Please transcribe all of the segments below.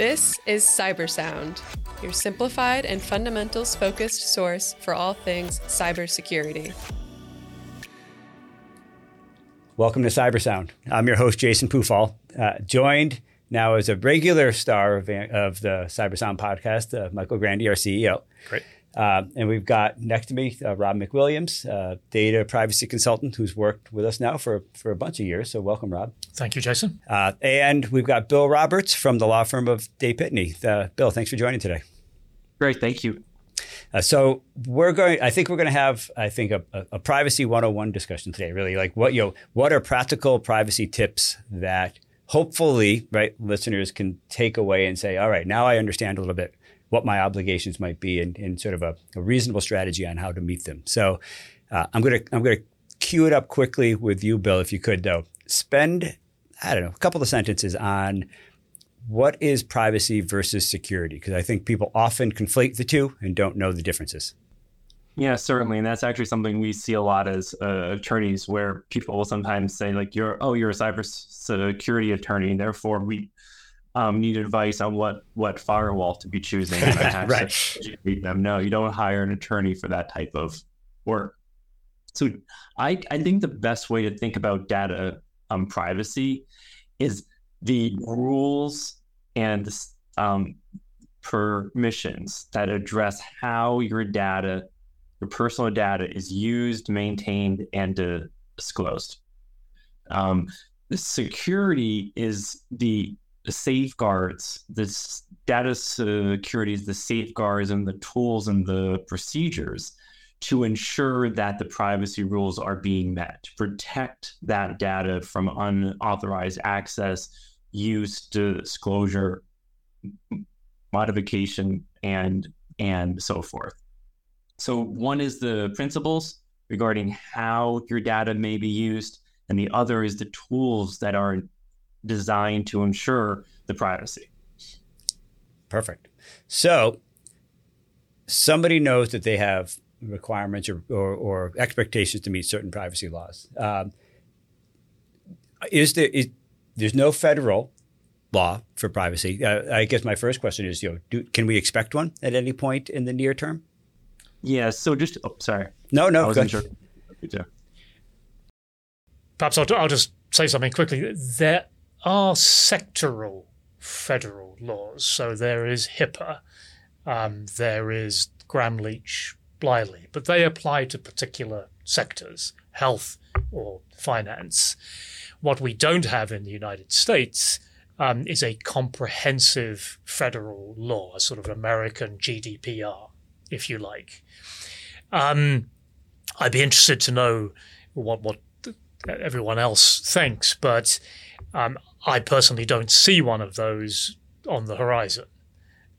This is Cybersound, your simplified and fundamentals focused source for all things cybersecurity. Welcome to Cybersound. I'm your host, Jason Pufahl, uh, joined now as a regular star of, of the Cybersound podcast, uh, Michael Grande, our CEO. Great. Uh, and we've got next to me uh, Rob McWilliams, uh, data privacy consultant, who's worked with us now for, for a bunch of years. So welcome, Rob. Thank you, Jason. Uh, and we've got Bill Roberts from the law firm of Day Pitney. Uh, Bill, thanks for joining today. Great, thank you. Uh, so we're going. I think we're going to have. I think a, a, a, privacy 101 discussion today. Really, like what you know, what are practical privacy tips that hopefully, right, listeners can take away and say, all right, now I understand a little bit what my obligations might be and, and sort of a, a, reasonable strategy on how to meet them. So uh, I'm gonna I'm gonna cue it up quickly with you, Bill, if you could though. Spend I don't know a couple of sentences on what is privacy versus security because I think people often conflate the two and don't know the differences. Yeah, certainly, and that's actually something we see a lot as uh, attorneys, where people will sometimes say, like, "You're oh, you're a cybersecurity attorney, therefore we um, need advice on what what firewall to be choosing. right. them. No, you don't hire an attorney for that type of work. So I I think the best way to think about data um, privacy is the rules and um, permissions that address how your data, your personal data, is used, maintained, and disclosed. Um, security is the the safeguards, the data security is the safeguards and the tools and the procedures to ensure that the privacy rules are being met, to protect that data from unauthorized access, use, disclosure, modification, and and so forth. So one is the principles regarding how your data may be used, and the other is the tools that are designed to ensure the privacy. Perfect. So somebody knows that they have requirements or, or, or expectations to meet certain privacy laws. Um, is there is, there's no federal law for privacy? Uh, I guess my first question is, you know, do, can we expect one at any point in the near term? Yeah. So just oh, sorry. No, no. I wasn't sure. Perhaps I'll, I'll just say something quickly. There are sectoral federal laws. So there is HIPAA, um, there is Gramm-Leach, Bliley, but they apply to particular sectors, health or finance. What we don't have in the United States um, is a comprehensive federal law, a sort of American GDPR, if you like. Um, I'd be interested to know what what everyone else thinks, but um, I personally don't see one of those on the horizon.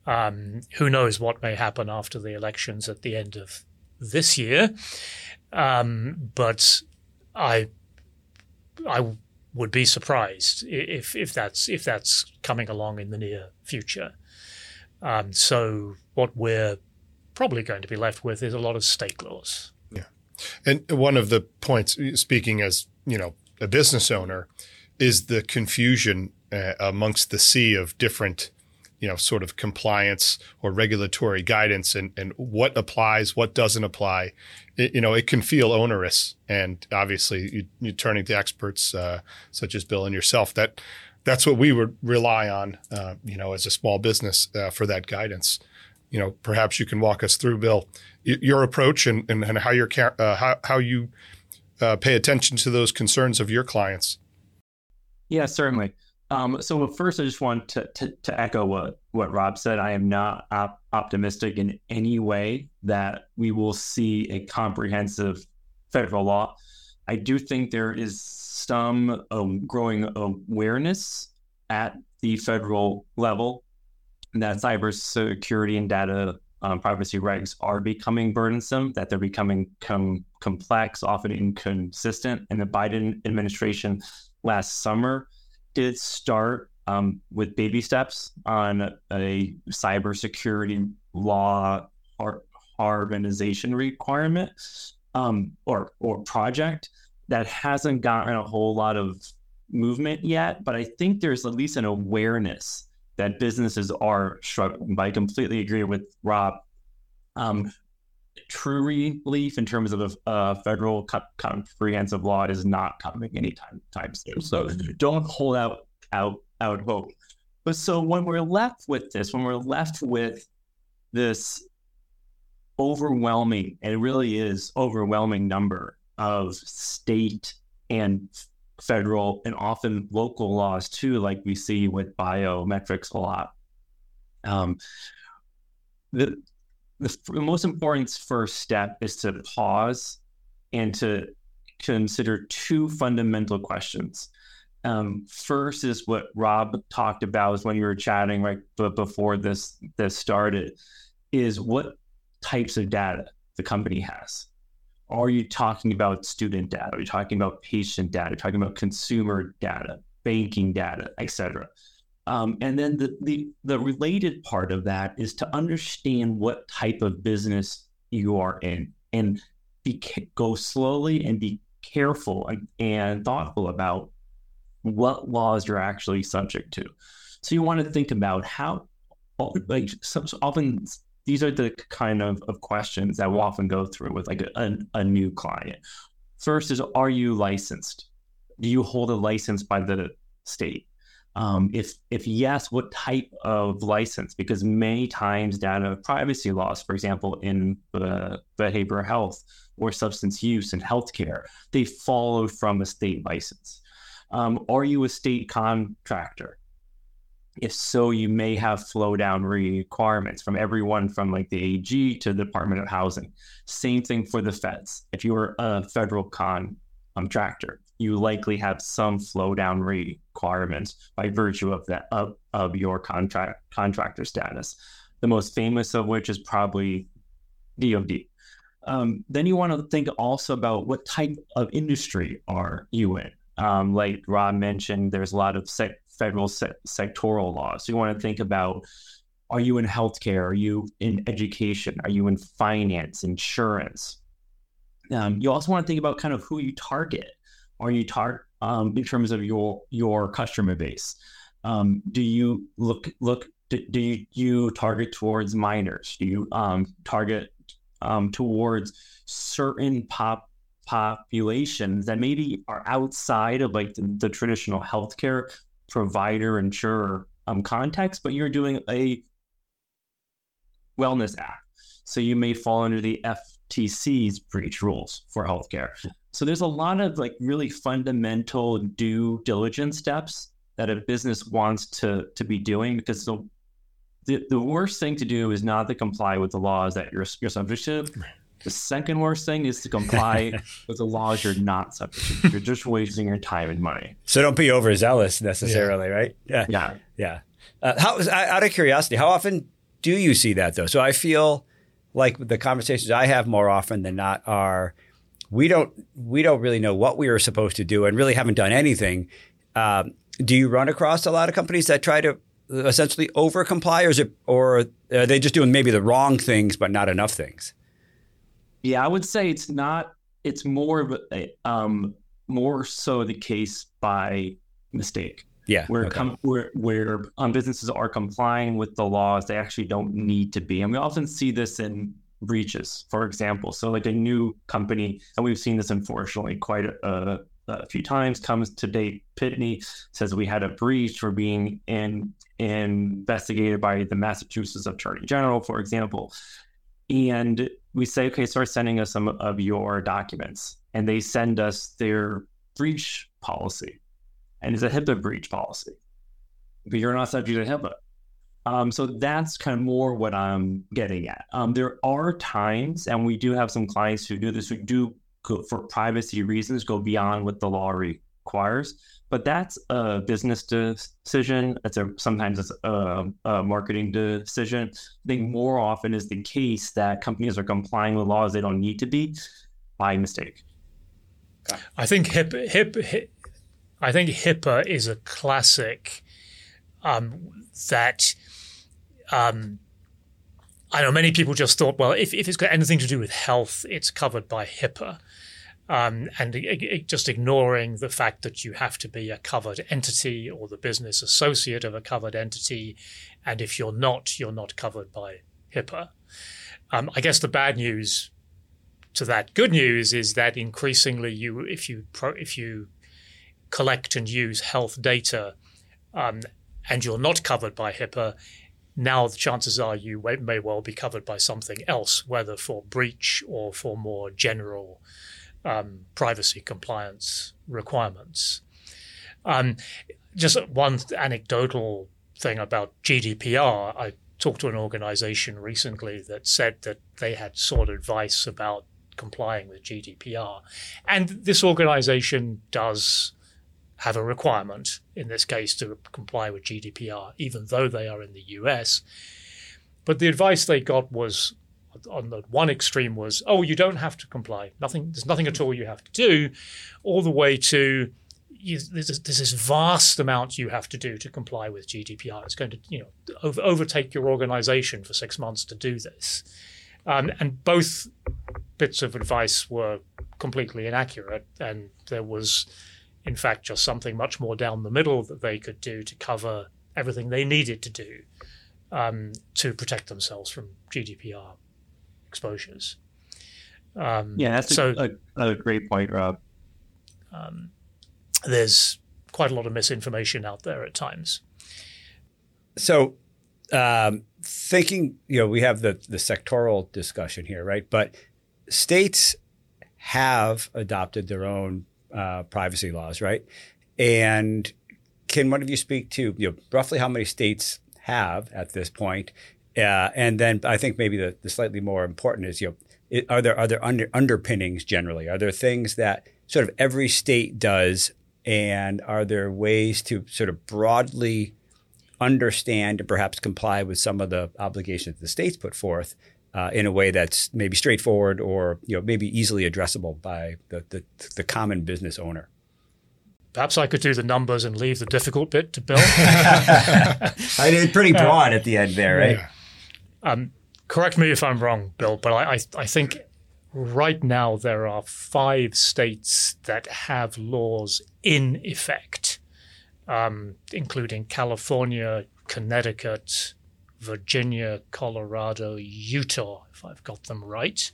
Um, who knows what may happen after the elections at the end of this year? Um, but I, I would be surprised if if that's if that's coming along in the near future. Um, so what we're probably going to be left with is a lot of state laws. Yeah, and one of the points, speaking as you know, a business owner, is the confusion uh, amongst the sea of different you know sort of compliance or regulatory guidance and and what applies what doesn't apply. It, you know it can feel onerous and obviously you, are turning to experts uh, such as bill and yourself that that's what we would rely on uh, you know as a small business uh, for that guidance. You know perhaps you can walk us through bill your approach and, and, and how, you uh, how, how you uh, pay attention to those concerns of your clients yeah, certainly. Um, so first, I just want to, to, to, echo what, what Rob said. I am not op- optimistic in any way that we will see a comprehensive federal law. I do think there is some um, growing awareness at the federal level that cybersecurity and data um, privacy regs are becoming burdensome, that they're becoming com- complex, often inconsistent. And the Biden administration last summer did start um, with baby steps on a cybersecurity law har- harmonization requirement um, or or project that hasn't gotten a whole lot of movement yet. But I think there's at least an awareness that businesses are struggling. But I completely agree with Rob. Um, true relief in terms of a, a federal comprehensive law is not coming anytime time soon. So don't hold out out out hope. But so when we're left with this, when we're left with this overwhelming, and it really is overwhelming number of state and federal and often local laws too, like we see with biometrics a lot. Um, the, the, the most important first step is to pause and to consider two fundamental questions. Um, first is what Rob talked about is when you were chatting right before this this started, is what types of data the company has. Are you talking about student data? Are you talking about patient data? Are you talking about consumer data, banking data, etc. Um, and then the, the the related part of that is to understand what type of business you are in, and be go slowly and be careful and, thoughtful about what laws you're actually subject to. So you want to think about how, like, so often these are the kind of, of questions that we'll often go through with like a, a, a new client. First is, are you licensed? Do you hold a license by the state? Um, if if yes, what type of license? Because many times data privacy laws, for example, in uh, behavioral health or substance use and healthcare, they follow from a state license. Um, are you a state contractor? If so, you may have flow down requirements from everyone from like the AG to the Department of Housing. Same thing for the feds. If you're a federal contractor, you likely have some flow down requirements by virtue of that of, of your contract contractor status. The most famous of which is probably DoD. Um, then you want to think also about what type of industry are you in. Um, like Rob mentioned, there's a lot of federal se- sectoral laws. So you want to think about are you in healthcare? Are you in education? Are you in finance, insurance? Um, you also want to think about kind of who you target. Are you target um, in terms of your your customer base? Um, do you look look do, do you, you, target towards minors? Do you um, target um, towards certain pop populations that maybe are outside of like the, the traditional healthcare provider insurer um, context, but you're doing a wellness act. So you may fall under the FTC's breach rules for healthcare. So there's a lot of like really fundamental due diligence steps that a business wants to to be doing because the the, the worst thing to do is not to comply with the laws that you're you're subject to. The second worst thing is to comply with the laws you're not subject to. You're just wasting your time and money. So don't be overzealous necessarily, yeah. right? Yeah. Yeah. Yeah. Uh, how, out of curiosity, how often do you see that though? So I feel like the conversations I have more often than not are we don't we don't really know what we are supposed to do and really haven't done anything. Um, do you run across a lot of companies that try to essentially over comply, or is it, or are they just doing maybe the wrong things but not enough things? Yeah, I would say it's not. It's more of a, um, more so the case by mistake. Yeah, where okay. com- where where um, businesses are complying with the laws they actually don't need to be, and we often see this in breaches, for example. So, like a new company, and we've seen this unfortunately quite a, a few times, comes to Day Pitney, says we had a breach, we're being in, investigated by the Massachusetts Attorney General, for example, and we say, okay, start sending us some of your documents. And they send us their breach policy. And it's a HIPAA breach policy. But you're not subject to HIPAA. Um, so that's kind of more what I'm getting at. Um, there are times, and we do have some clients who do this, who do go, for privacy reasons go beyond what the law requires. But that's a business decision. It's a sometimes it's a, a, marketing decision. I think more often is the case that companies are complying with laws they don't need to be by mistake. I think HIPAA, HIPAA, I think HIPAA is a classic um, that um, I know many people just thought, well, if, if it's got anything to do with health, it's covered by HIPAA. um, and it, it just ignoring the fact that you have to be a covered entity or the business associate of a covered entity, and if you're not, you're not covered by HIPAA. Um, I guess the bad news to that good news is that increasingly you if you pro, if you collect and use health data um, and you're not covered by HIPAA, now the chances are you may well be covered by something else, whether for breach or for more general um, privacy compliance requirements. Um, just one anecdotal thing about GDPR. I talked to an organization recently that said that they had sought advice about complying with GDPR. And this organization does have a requirement, in this case, to comply with GDPR, even though they are in the US. But the advice they got was on the one extreme was, oh, you don't have to comply. Nothing, there's nothing at all you have to do, all the way to you, there's, there's, this vast amount you have to do to comply with GDPR. It's going to, you know, over, overtake your organization for six months to do this. Um, and both bits of advice were completely inaccurate, and there was, in fact, just something much more down the middle that they could do to cover everything they needed to do um, to protect themselves from GDPR exposures. Um, yeah, that's so, a, a, great point, Rob. Um, there's quite a lot of misinformation out there at times. So, um, thinking, you know, we have the the sectoral discussion here, right? But states have adopted their own uh, privacy laws, right? And can one of you speak to you know, roughly how many states have at this point? Uh, and then I think maybe the, the slightly more important is you know it, are there are there under, underpinnings generally? Are there things that sort of every state does, and are there ways to sort of broadly understand and perhaps comply with some of the obligations the states put forth uh, in a way that's maybe straightforward or you know maybe easily addressable by the, the, the common business owner. Perhaps I could do the numbers and leave the difficult bit to Bill. I did pretty broad at the end there, right? Yeah. Um, correct me if I'm wrong, Bill, but I, I, I think right now there are five states that have laws in effect um, including California, Connecticut, Virginia, Colorado, Utah, if I've got them right.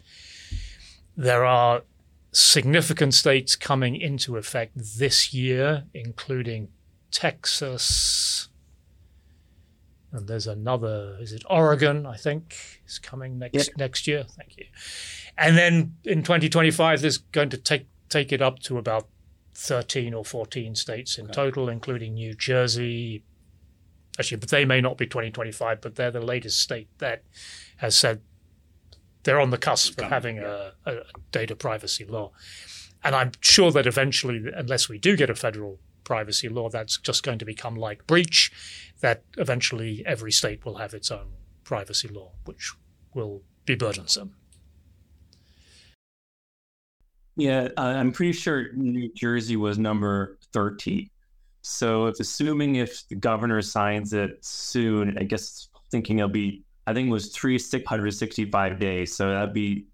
There are significant states coming into effect this year, including Texas. And there's another, is it Oregon, I think, is coming next yep. next year. Thank you. And then in 2025, there's going to take take it up to about 13 or 14 states in okay. total, including New Jersey. Actually, but they may not be 2025, but they're the latest state that has said they're on the cusp of having a, a, data privacy law. And I'm sure that eventually, unless we do get a federal privacy law, that's just going to become like breach, that eventually every state will have its own privacy law, which will be burdensome. Yeah, uh, I'm pretty sure New Jersey was number 13. So if assuming if the governor signs it soon, I guess thinking it'll be, I think it was three 665 days. So that'd be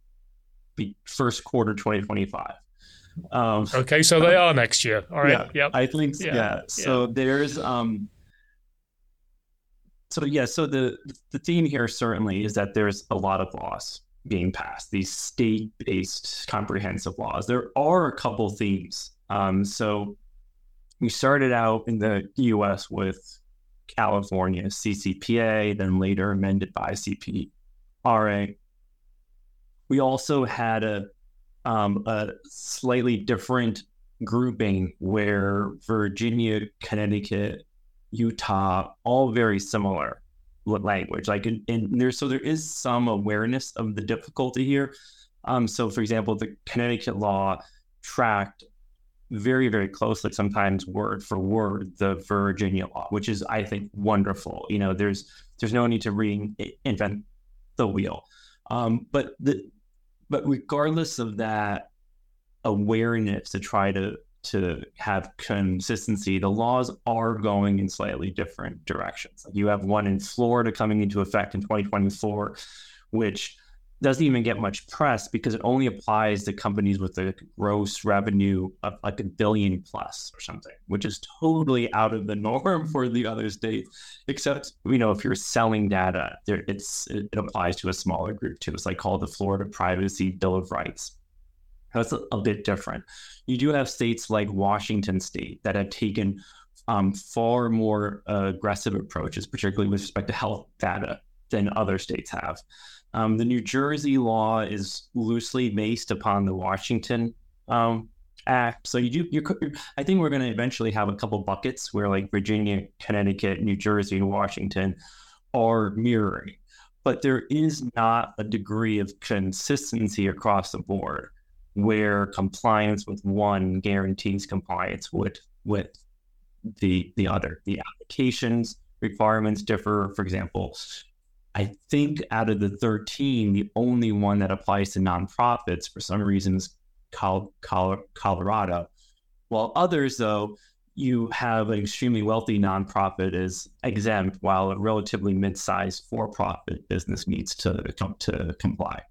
be first quarter 2025. Um, okay, so they are next year. All right. Yeah, yep. I think yeah. yeah. So yeah. there's um. So yeah, so the the theme here certainly is that there's a lot of loss being passed, these state based comprehensive laws. There are a couple themes. Um, so we started out in the US with California CCPA, then later amended by CPRA. We also had a, um, a slightly different grouping where Virginia, Connecticut, Utah, all very similar language. Like, and, and there's so there is some awareness of the difficulty here. Um, so, for example, the Connecticut law tracked very, very closely, sometimes word for word, the Virginia law, which is, I think, wonderful. You know, there's there's no need to reinvent the wheel. Um, but the but regardless of that awareness to try to to have consistency, the laws are going in slightly different directions. Like You have one in Florida coming into effect in 2024, which doesn't even get much press because it only applies to companies with a gross revenue of like a billion plus or something, which is totally out of the norm for the other states. Except, you know, if you're selling data, there, it's it, applies to a smaller group too. It's like called the Florida Privacy Bill of Rights. That's a, a bit different. You do have states like Washington State that have taken um, far more uh, aggressive approaches, particularly with respect to health data, than other states have. Um, the New Jersey law is loosely based upon the Washington um, Act. So you do. You, I think we're going to eventually have a couple buckets where like Virginia, Connecticut, New Jersey, and Washington are mirroring, but there is not a degree of consistency across the board where compliance with one guarantees compliance with with the the other. The applications requirements differ. For example, I think out of the 13, the only one that applies to nonprofits for some reason is Col- Col- Colorado. While others, though, you have an extremely wealthy nonprofit is exempt, while a relatively mid-sized for-profit business needs to to comply.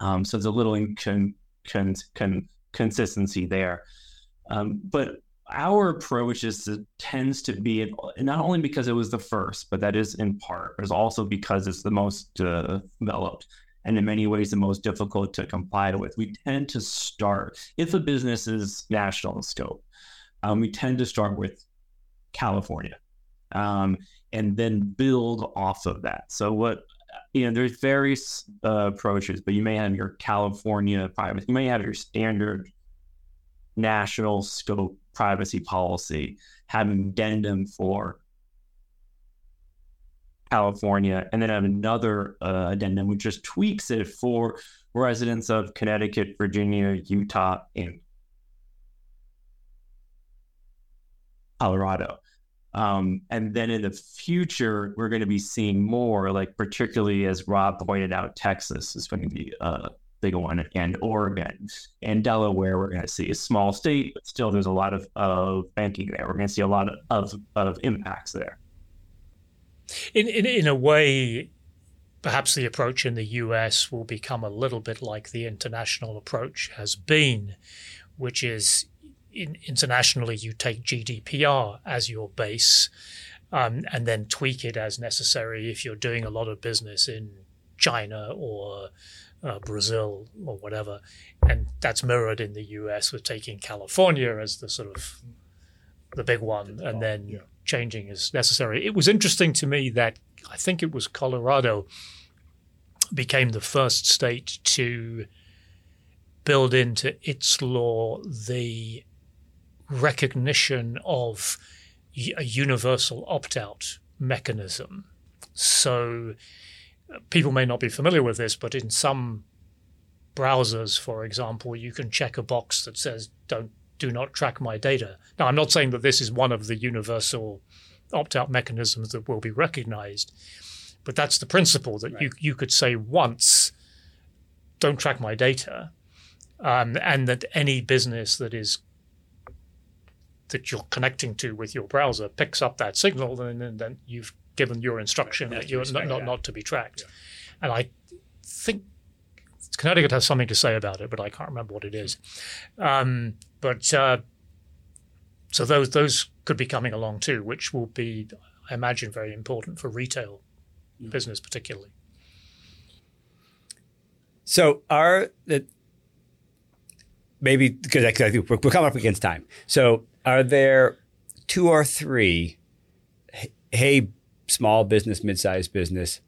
Um, so there's a little incon- con- con- consistency there. Um, but our approach is to, tends to be not only because it was the first, but that is in part, it's also because it's the most uh, developed and in many ways the most difficult to comply with. We tend to start if a business is national in scope, um, we tend to start with California, um, and then build off of that. So what you know, there's various uh, approaches, but you may have your California private, you may have your standard national scope privacy policy, have an addendum for California, and then have another uh, addendum which just tweaks it for residents of Connecticut, Virginia, Utah, and Colorado. Um, and then in the future, we're going to be seeing more, like particularly as Rob pointed out, Texas is going to be uh, big one, and Oregon and Delaware. We're going to see a small state, but still there's a lot of, of banking there. We're going to see a lot of, of, impacts there. In, in in a way, perhaps the approach in the US will become a little bit like the international approach has been, which is in, internationally you take GDPR as your base. Um, and then tweak it as necessary if you're doing a lot of business in China or uh, Brazil or whatever, and that's mirrored in the U.S. with taking California as the sort of the big one, and then yeah. changing as necessary. It was interesting to me that I think it was Colorado became the first state to build into its law the recognition of a universal opt-out mechanism. So people may not be familiar with this, but in some browsers, for example, you can check a box that says "Don't do not track my data." Now, I'm not saying that this is one of the universal opt-out mechanisms that will be recognized, but that's the principle that right. you you could say once, "Don't track my data," um, and that any business that is that you're connecting to with your browser picks up that signal, and, and then you've given your instruction right. that you're not, not, not to be tracked. Yeah. And I think Connecticut has something to say about it, but I can't remember what it is. Um, but uh, so those those could be coming along too, which will be, I imagine, very important for retail mm. business particularly. So are the maybe because I, I think we're, we're coming up against time. So are there two or three? Hey, small business, mid-sized business,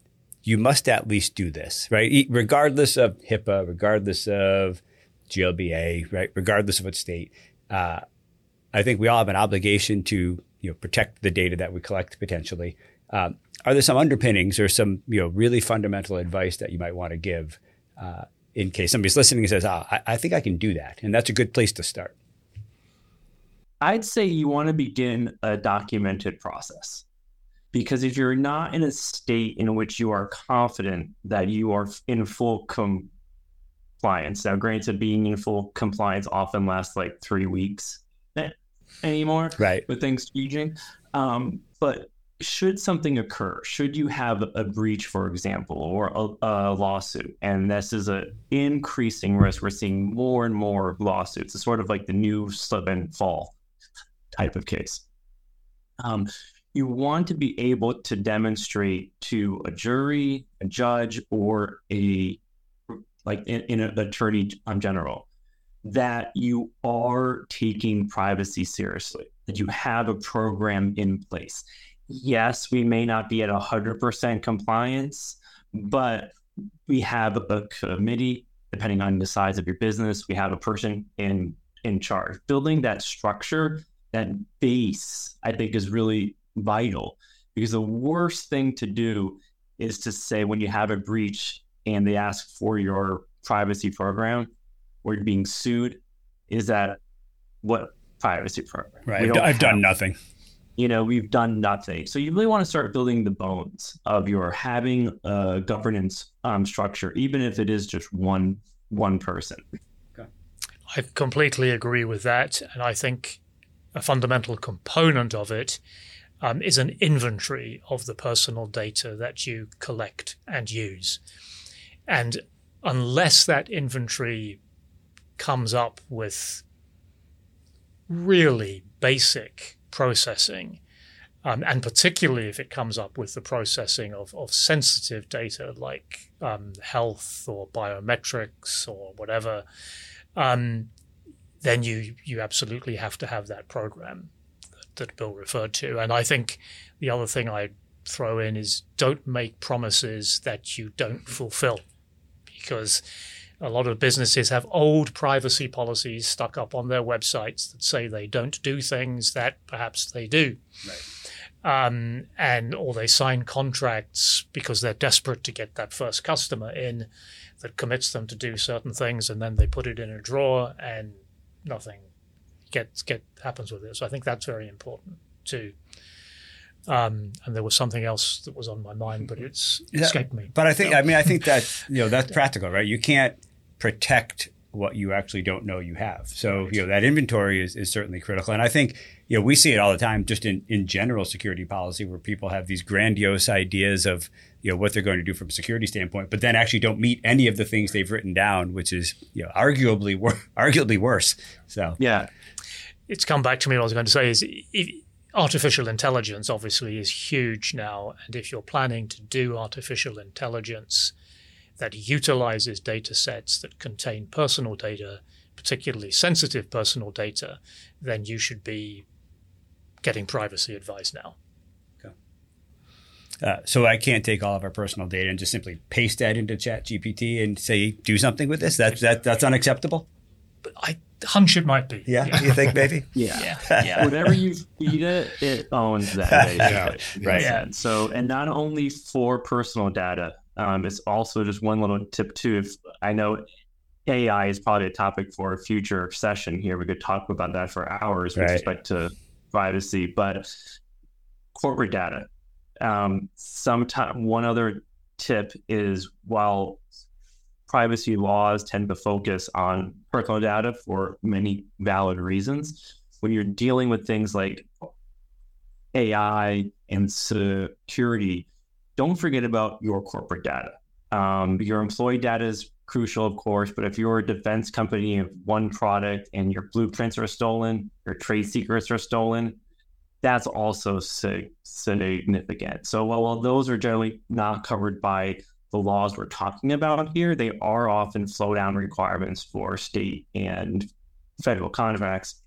you must at least do this, right? Regardless of HIPAA, regardless of GLBA, right? Regardless of what state, uh, I think we all have an obligation to you know protect the data that we collect potentially. Um, are there some underpinnings or some you know really fundamental advice that you might want to give uh, in case somebody's listening and says, "Ah, I, I think I can do that," and that's a good place to start. I'd say you want to begin a documented process. Because if you're not in a state in which you are confident that you are in full compliance, now granted, being in full compliance often lasts like three weeks anymore, right? With things changing, um, but should something occur, should you have a breach, for example, or a, a lawsuit, and this is an increasing risk, we're seeing more and more lawsuits. It's sort of like the new slip and fall type of case. Um, you want to be able to demonstrate to a jury, a judge, or a like in, in an attorney um, general that you are taking privacy seriously, that you have a program in place. Yes, we may not be at 100% compliance, but we have a committee, depending on the size of your business, we have a person in in charge. Building that structure, that base, I think is really vital because the worst thing to do is to say when you have a breach and they ask for your privacy program or you're being sued, is that what privacy program? Right. I've done nothing. You know, we've done nothing. So you really want to start building the bones of your having a governance um, structure, even if it is just one one person. Okay. I completely agree with that, and I think a fundamental component of it um, is an inventory of the personal data that you collect and use. And unless that inventory comes up with really basic processing, um, and particularly if it comes up with the processing of, of sensitive data like um, health or biometrics or whatever, um, then you you absolutely have to have that program that Bill referred to. And I think the other thing I throw in is don't make promises that you don't fulfill because a lot of businesses have old privacy policies stuck up on their websites that say they don't do things that perhaps they do. Right. Um, and or they sign contracts because they're desperate to get that first customer in that commits them to do certain things and then they put it in a drawer and nothing get get happens with it. So I think that's very important too. Um, and there was something else that was on my mind, but it's yeah, escaped me. But I think, I mean, I think that you know that's practical, right? You can't protect what you actually don't know you have. So right. you know that inventory is, is certainly critical, and I think you know we see it all the time, just in in general security policy, where people have these grandiose ideas of you know what they're going to do from a security standpoint, but then actually don't meet any of the things they've written down, which is you know arguably wor- arguably worse. So yeah, it's come back to me. What I was going to say is. artificial intelligence obviously is huge now, and if you're planning to do artificial intelligence that utilizes data sets that contain personal data, particularly sensitive personal data, then you should be getting privacy advice now. Uh, so I can't take all of our personal data and just simply paste that into Chat GPT and say do something with this. That's that that's unacceptable. But I hunch it might be. Yeah, yeah. you think maybe? yeah. yeah, yeah. Whatever you feed it, it owns that. Data. yeah, right. Yeah. So, and not only for personal data, um, it's also just one little tip too. If I know AI is probably a topic for a future session here, we could talk about that for hours with right. respect to privacy, but corporate data um, one other tip is while privacy laws tend to focus on personal data for many valid reasons, when you're dealing with things like AI and security, don't forget about your corporate data. Um, your employee data is crucial, of course, but if you're a defense company of one product and your blueprints are stolen, your trade secrets are stolen, that's also significant. So while while those are generally not covered by the laws we're talking about here, they are often flow down requirements for state and federal contracts,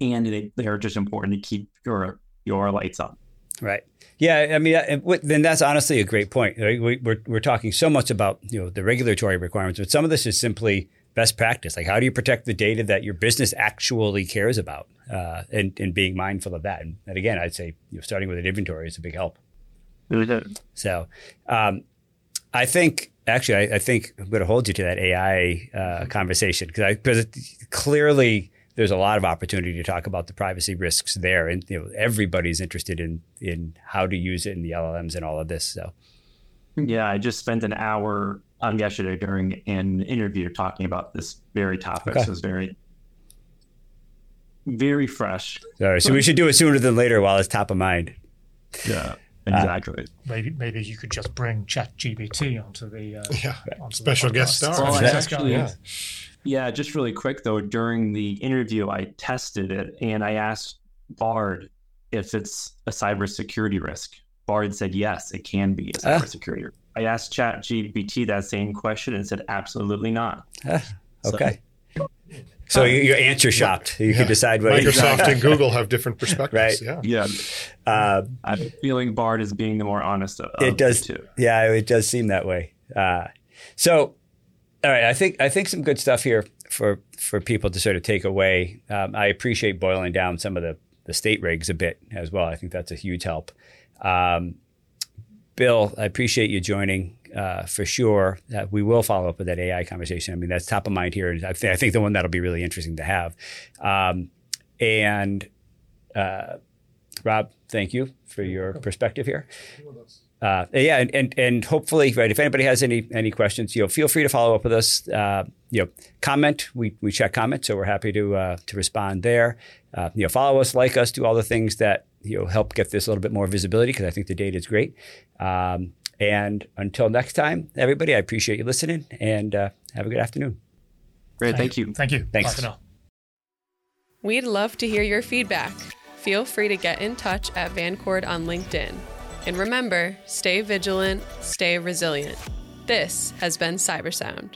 and they, they are just important to keep your your lights up. Right. Yeah. I mean, then that's honestly a great point. Right? We, we're we're talking so much about you know the regulatory requirements, but some of this is simply best practice. Like, how do you protect the data that your business actually cares about, uh, and and being mindful of that. And, and again, I'd say you know, starting with an inventory is a big help. So, um, I think actually, I, I, think I'm going to hold you to that AI uh, conversation because because clearly there's a lot of opportunity to talk about the privacy risks there, and you know everybody's interested in in how to use it in the LLMs and all of this. So, yeah, I just spent an hour um, yesterday during an interview talking about this very topic. Okay. So it's very, very fresh. Sorry, so we should do it sooner than later while it's top of mind. Yeah, exactly. Maybe maybe you could just bring ChatGPT onto the uh, Yeah. onto the Special guest star. Well, I Special actually, guest. yeah. just really quick though. During the interview, I tested it and I asked Bard if it's a cybersecurity risk. Bard said yes, it can be a Ah. cybersecurity. I asked ChatGPT that same question and said absolutely not. So- okay. So you- you're answer shopped. You Yeah. can decide what Microsoft and Google have different perspectives. Right. Yeah. Yeah, Uh, I'm feeling Bard is being the more honest of, of it does. the two. Yeah, it does seem that way. Uh, so, all right, I think I think some good stuff here for for people to sort of take away. Um, I appreciate boiling down some of the the state rigs a bit as well. I think that's a huge help. Um, Bill, I appreciate you joining uh, for sure. Uh, we will follow up with that AI conversation. I mean, that's top of mind here. I, th- I think the one that'll be really interesting to have. Um, and uh, Rob, thank you for your perspective here. Uh, yeah, and, and and hopefully, right. If anybody has any any questions, you know, feel free to follow up with us. Uh, you know, comment. We we check comments, so we're happy to uh, to respond there. Uh, you know, follow us, like us, do all the things that you know help get this a little bit more visibility because I think the data is great. Um, and until next time, everybody, I appreciate you listening, and uh, have a good afternoon. Great, thank you. Thank you. Thanks. Bye for now. We'd love to hear your feedback. Feel free to get in touch at Vancord on LinkedIn. And remember, stay vigilant, stay resilient. This has been Cybersound.